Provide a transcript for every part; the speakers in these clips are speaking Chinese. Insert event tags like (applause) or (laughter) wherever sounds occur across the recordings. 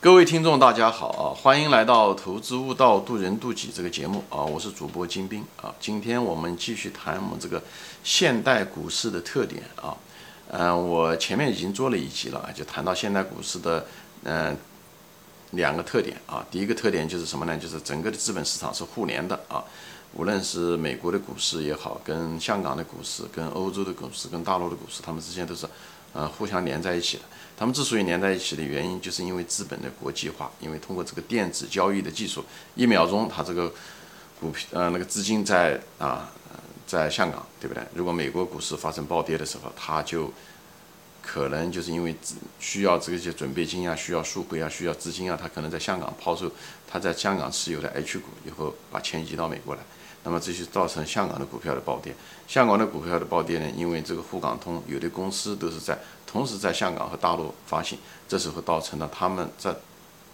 各位听众，大家好啊！欢迎来到《投资悟道，渡人渡己》这个节目啊！我是主播金兵啊！今天我们继续谈我们这个现代股市的特点啊。嗯，我前面已经做了一集了，就谈到现代股市的嗯两个特点啊。第一个特点就是什么呢？就是整个的资本市场是互联的啊。无论是美国的股市也好，跟香港的股市、跟欧洲的股市、跟大陆的股市，它们之间都是呃互相连在一起的。他们之所以连在一起的原因，就是因为资本的国际化，因为通过这个电子交易的技术，一秒钟它这个股票呃那个资金在啊在香港，对不对？如果美国股市发生暴跌的时候，它就可能就是因为需要这些准备金啊，需要赎回啊，需要资金啊，它可能在香港抛售它在香港持有的 H 股，以后把钱移到美国来，那么这就造成香港的股票的暴跌。香港的股票的暴跌呢，因为这个沪港通有的公司都是在。同时在香港和大陆发行，这时候造成了他们在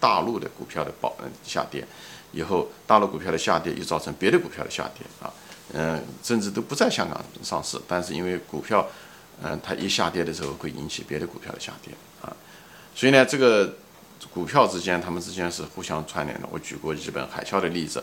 大陆的股票的暴嗯下跌，以后大陆股票的下跌又造成别的股票的下跌啊，嗯，甚至都不在香港上市，但是因为股票，嗯，它一下跌的时候会引起别的股票的下跌啊，所以呢，这个股票之间它们之间是互相串联的。我举过日本海啸的例子，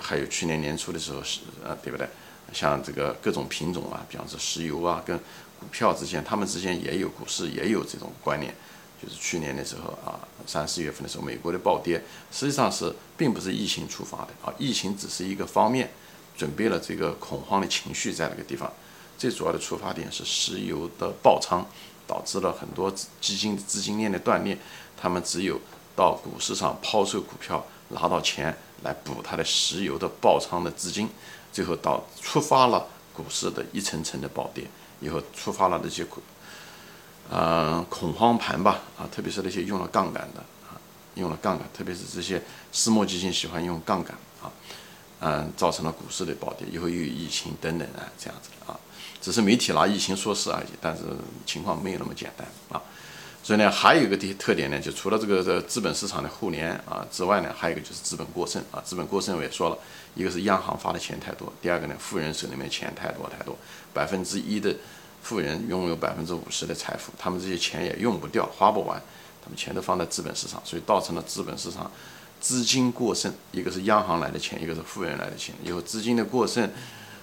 还有去年年初的时候是呃对不对？像这个各种品种啊，比方说石油啊跟。股票之间，他们之间也有股市也有这种关联，就是去年的时候啊，三四月份的时候，美国的暴跌实际上是并不是疫情触发的啊，疫情只是一个方面，准备了这个恐慌的情绪在那个地方，最主要的出发点是石油的爆仓，导致了很多基金资金链的断裂，他们只有到股市上抛售股票拿到钱来补它的石油的爆仓的资金，最后到触发了股市的一层层的暴跌。以后触发了那些恐，嗯，恐慌盘吧，啊，特别是那些用了杠杆的，啊，用了杠杆，特别是这些私募基金喜欢用杠杆，啊，嗯，造成了股市的暴跌。以后又有疫情等等啊，这样子啊，只是媒体拿疫情说事而已，但是情况没有那么简单啊。所以呢，还有一个特特点呢，就除了这个资本市场的互联啊之外呢，还有一个就是资本过剩啊。资本过剩我也说了，一个是央行发的钱太多，第二个呢，富人手里面钱太多太多，百分之一的富人拥有百分之五十的财富，他们这些钱也用不掉，花不完，他们钱都放在资本市场，所以造成了资本市场资金过剩。一个是央行来的钱，一个是富人来的钱，以后资金的过剩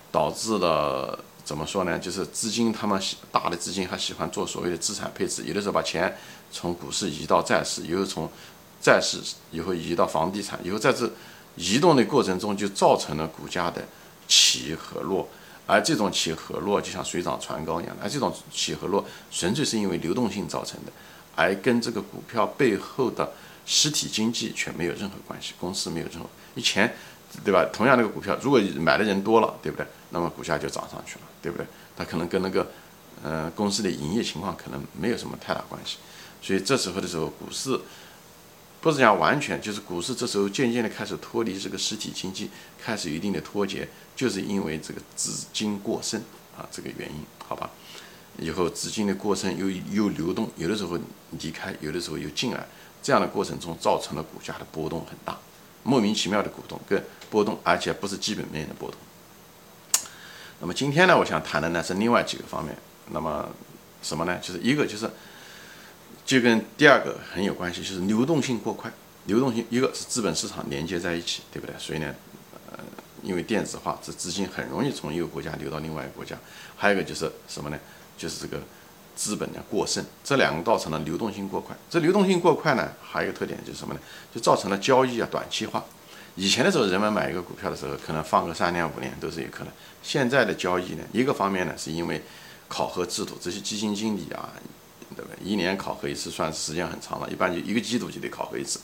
导致了。怎么说呢？就是资金，他们大的资金还喜欢做所谓的资产配置，有的时候把钱从股市移到债市，以后从债市以后移到房地产，以后在这移动的过程中就造成了股价的起和落，而这种起和落就像水涨船高一样，而这种起和落纯粹是因为流动性造成的，而跟这个股票背后的实体经济却没有任何关系，公司没有任何，以前。对吧？同样那个股票，如果买的人多了，对不对？那么股价就涨上去了，对不对？它可能跟那个，呃，公司的营业情况可能没有什么太大关系。所以这时候的时候，股市不是讲完全，就是股市这时候渐渐的开始脱离这个实体经济，开始一定的脱节，就是因为这个资金过剩啊这个原因，好吧？以后资金的过剩又又流动，有的时候离开，有的时候又进来，这样的过程中造成了股价的波动很大。莫名其妙的股动跟波动，而且不是基本面的波动。那么今天呢，我想谈的呢是另外几个方面。那么什么呢？就是一个就是就跟第二个很有关系，就是流动性过快。流动性一个是资本市场连接在一起，对不对？所以呢，呃，因为电子化，这资金很容易从一个国家流到另外一个国家。还有一个就是什么呢？就是这个。资本的过剩，这两个造成了流动性过快。这流动性过快呢，还有一个特点就是什么呢？就造成了交易啊短期化。以前的时候，人们买一个股票的时候，可能放个三年五年都是有可能。现在的交易呢，一个方面呢，是因为考核制度，这些基金经理啊，对吧？一年考核一次，算时间很长了，一般就一个季度就得考核一次。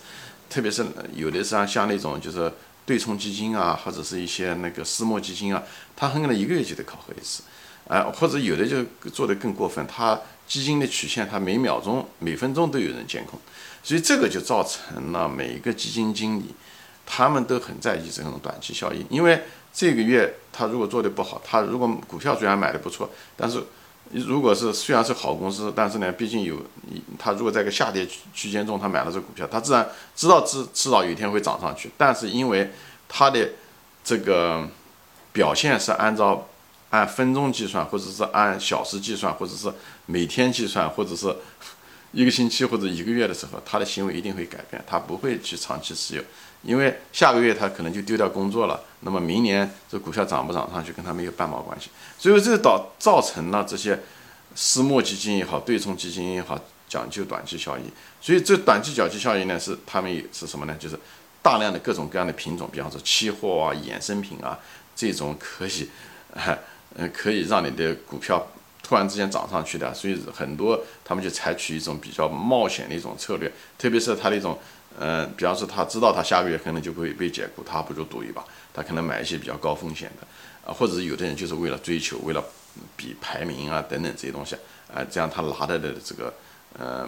特别是有的像像那种就是对冲基金啊，或者是一些那个私募基金啊，它很可能一个月就得考核一次。啊，或者有的就做得更过分，它基金的曲线，它每秒钟、每分钟都有人监控，所以这个就造成了每一个基金经理，他们都很在意这种短期效应。因为这个月他如果做的不好，他如果股票虽然买的不错，但是如果是虽然是好公司，但是呢，毕竟有他如果在个下跌区间中，他买了这股票，他自然知道迟迟早有一天会涨上去，但是因为他的这个表现是按照。按分钟计算，或者是按小时计算，或者是每天计算，或者是 (laughs) 一个星期或者一个月的时候，他的行为一定会改变，他不会去长期持有，因为下个月他可能就丢掉工作了。那么明年这股票涨不涨上去，跟他没有半毛关系。所以这导造成了这些私募基金也好，对冲基金也好，讲究短期效益。所以这短期短期效益呢，是他们也是什么呢？就是大量的各种各样的品种，比方说期货啊、衍生品啊这种可以，嗯，可以让你的股票。突然之间涨上去的，所以很多他们就采取一种比较冒险的一种策略，特别是他的一种，嗯，比方说他知道他下个月可能就会被解雇，他不如赌一把，他可能买一些比较高风险的，啊，或者是有的人就是为了追求，为了比排名啊等等这些东西，啊，这样他拿到的这个，嗯，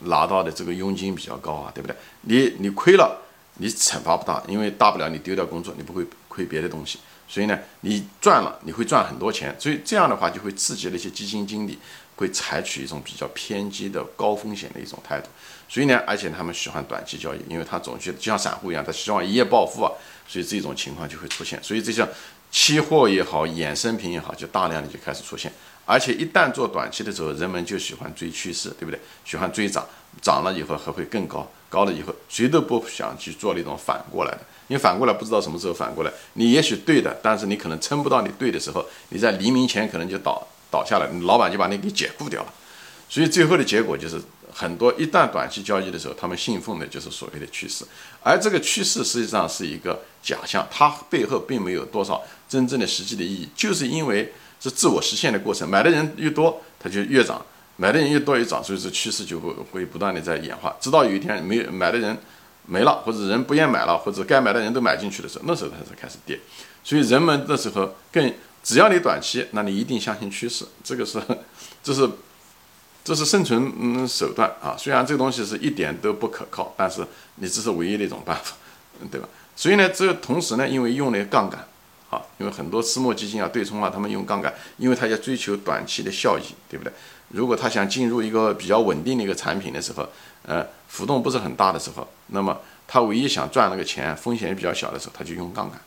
拿到的这个佣金比较高啊，对不对？你你亏了，你惩罚不大，因为大不了你丢掉工作，你不会亏别的东西。所以呢，你赚了，你会赚很多钱。所以这样的话，就会刺激那些基金经理会采取一种比较偏激的高风险的一种态度。所以呢，而且他们喜欢短期交易，因为他总觉得就像散户一样，他希望一夜暴富啊。所以这种情况就会出现。所以这些期货也好，衍生品也好，就大量的就开始出现。而且一旦做短期的时候，人们就喜欢追趋势，对不对？喜欢追涨，涨了以后还会更高，高了以后谁都不想去做那种反过来的。你反过来不知道什么时候反过来，你也许对的，但是你可能撑不到你对的时候，你在黎明前可能就倒倒下来，老板就把你给解雇掉了。所以最后的结果就是，很多一旦短期交易的时候，他们信奉的就是所谓的趋势，而这个趋势实际上是一个假象，它背后并没有多少真正的实际的意义，就是因为是自我实现的过程，买的人越多，它就越涨；买的人越多越涨，所以这趋势就会会不断的在演化，直到有一天没有买的人。没了，或者人不愿买了，或者该买的人都买进去的时候，那时候它才开始跌。所以人们那时候更，只要你短期，那你一定相信趋势，这个是，这是，这是生存嗯手段啊。虽然这个东西是一点都不可靠，但是你这是唯一的一种办法，对吧？所以呢，这同时呢，因为用了杠杆，因为很多私募基金啊、对冲啊，他们用杠杆，因为他要追求短期的效益，对不对？如果他想进入一个比较稳定的一个产品的时候，呃，浮动不是很大的时候，那么他唯一想赚那个钱，风险也比较小的时候，他就用杠杆。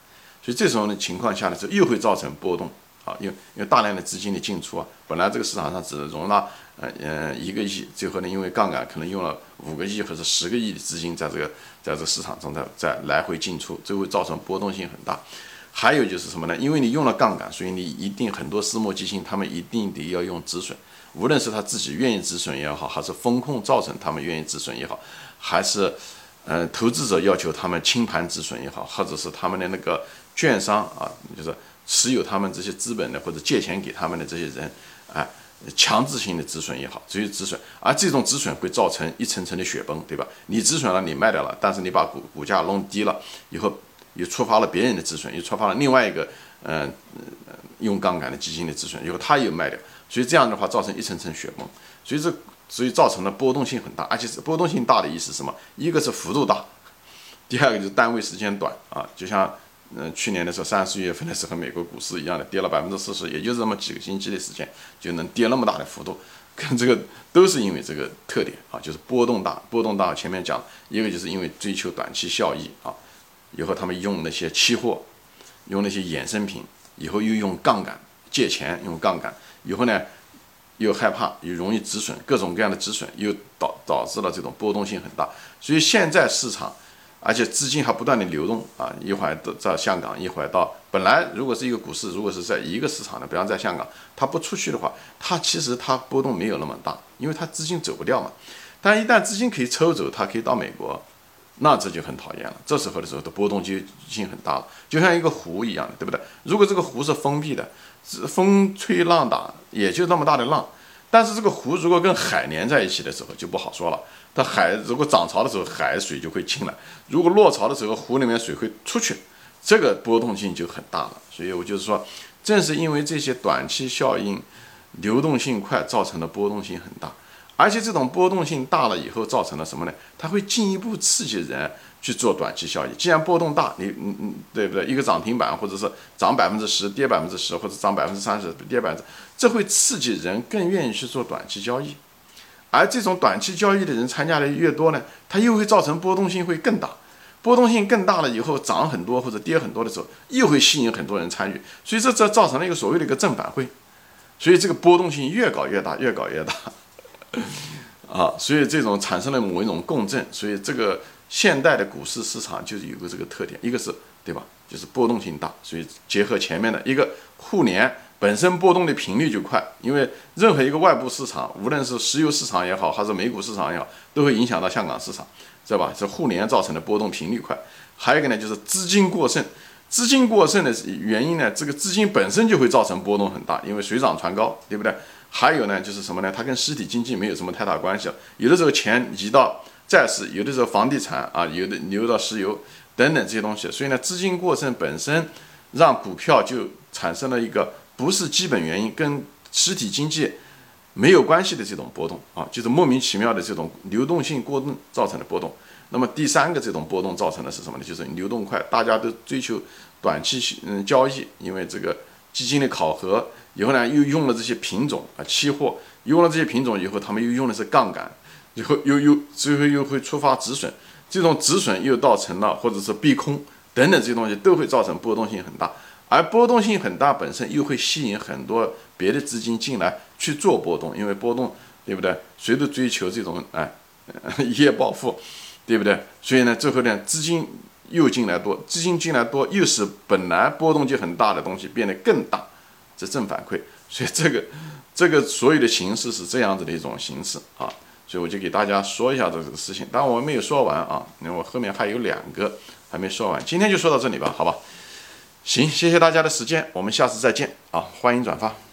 所以这时候的情况下呢，就又会造成波动啊，因为因为大量的资金的进出啊，本来这个市场上只容纳呃呃一个亿，最后呢，因为杠杆可能用了五个亿或者十个亿的资金在这个在这市场中在在来回进出，这会造成波动性很大。还有就是什么呢？因为你用了杠杆，所以你一定很多私募基金他们一定得要用止损。无论是他自己愿意止损也好，还是风控造成他们愿意止损也好，还是，嗯，投资者要求他们清盘止损也好，或者是他们的那个券商啊，就是持有他们这些资本的或者借钱给他们的这些人，啊，强制性的止损也好，只有止损，而这种止损会造成一层层的雪崩，对吧？你止损了，你卖掉了，但是你把股股价弄低了以后，又触发了别人的止损，又触发了另外一个，嗯，用杠杆的基金的止损，以后他又卖掉。所以这样的话造成一层层雪崩，所以这所以造成了波动性很大，而且是波动性大的意思是什么？一个是幅度大，第二个就是单位时间短啊，就像嗯去年的时候三四月份的时候美国股市一样的跌了百分之四十，也就是这么几个星期的时间就能跌那么大的幅度，跟这个都是因为这个特点啊，就是波动大，波动大前面讲一个就是因为追求短期效益啊，以后他们用那些期货，用那些衍生品，以后又用杠杆借钱用杠杆。以后呢，又害怕，又容易止损，各种各样的止损，又导导致了这种波动性很大。所以现在市场，而且资金还不断的流动啊，一会儿到香港，一会儿到本来如果是一个股市，如果是在一个市场的，比方在香港，它不出去的话，它其实它波动没有那么大，因为它资金走不掉嘛。但一旦资金可以抽走，它可以到美国，那这就很讨厌了。这时候的时候的波动就性很大了，就像一个湖一样的，对不对？如果这个湖是封闭的。风吹浪打也就那么大的浪，但是这个湖如果跟海连在一起的时候就不好说了。它海如果涨潮的时候，海水就会进来；如果落潮的时候，湖里面水会出去，这个波动性就很大了。所以我就是说，正是因为这些短期效应、流动性快，造成的波动性很大。而且这种波动性大了以后，造成了什么呢？它会进一步刺激人。去做短期效益，既然波动大，你你你对不对？一个涨停板，或者是涨百分之十，跌百分之十，或者涨百分之三十，跌百分之，这会刺激人更愿意去做短期交易。而这种短期交易的人参加的越多呢，它又会造成波动性会更大。波动性更大了以后，涨很多或者跌很多的时候，又会吸引很多人参与。所以这这造成了一个所谓的一个正反馈。所以这个波动性越搞越大，越搞越大。(laughs) 啊，所以这种产生了某一种共振，所以这个现代的股市市场就是有个这个特点，一个是对吧，就是波动性大，所以结合前面的一个互联本身波动的频率就快，因为任何一个外部市场，无论是石油市场也好，还是美股市场也好，都会影响到香港市场，知道吧？是互联造成的波动频率快，还有一个呢就是资金过剩，资金过剩的原因呢，这个资金本身就会造成波动很大，因为水涨船高，对不对？还有呢，就是什么呢？它跟实体经济没有什么太大关系了。有的时候钱移到债市，有的时候房地产啊，有的流到石油等等这些东西。所以呢，资金过剩本身让股票就产生了一个不是基本原因，跟实体经济没有关系的这种波动啊，就是莫名其妙的这种流动性过剩造成的波动。那么第三个这种波动造成的是什么呢？就是流动快，大家都追求短期嗯交易，因为这个基金的考核。以后呢，又用了这些品种啊，期货用了这些品种以后，他们又用的是杠杆，以后又又最后又会触发止损，这种止损又造成了或者是逼空等等这些东西都会造成波动性很大，而波动性很大本身又会吸引很多别的资金进来去做波动，因为波动对不对？谁都追求这种哎 (laughs) 一夜暴富，对不对？所以呢，最后呢，资金又进来多，资金进来多，又使本来波动就很大的东西变得更大。这正反馈，所以这个这个所有的形式是这样子的一种形式啊，所以我就给大家说一下这个事情。但我没有说完啊，因为我后面还有两个还没说完，今天就说到这里吧，好吧？行，谢谢大家的时间，我们下次再见啊，欢迎转发。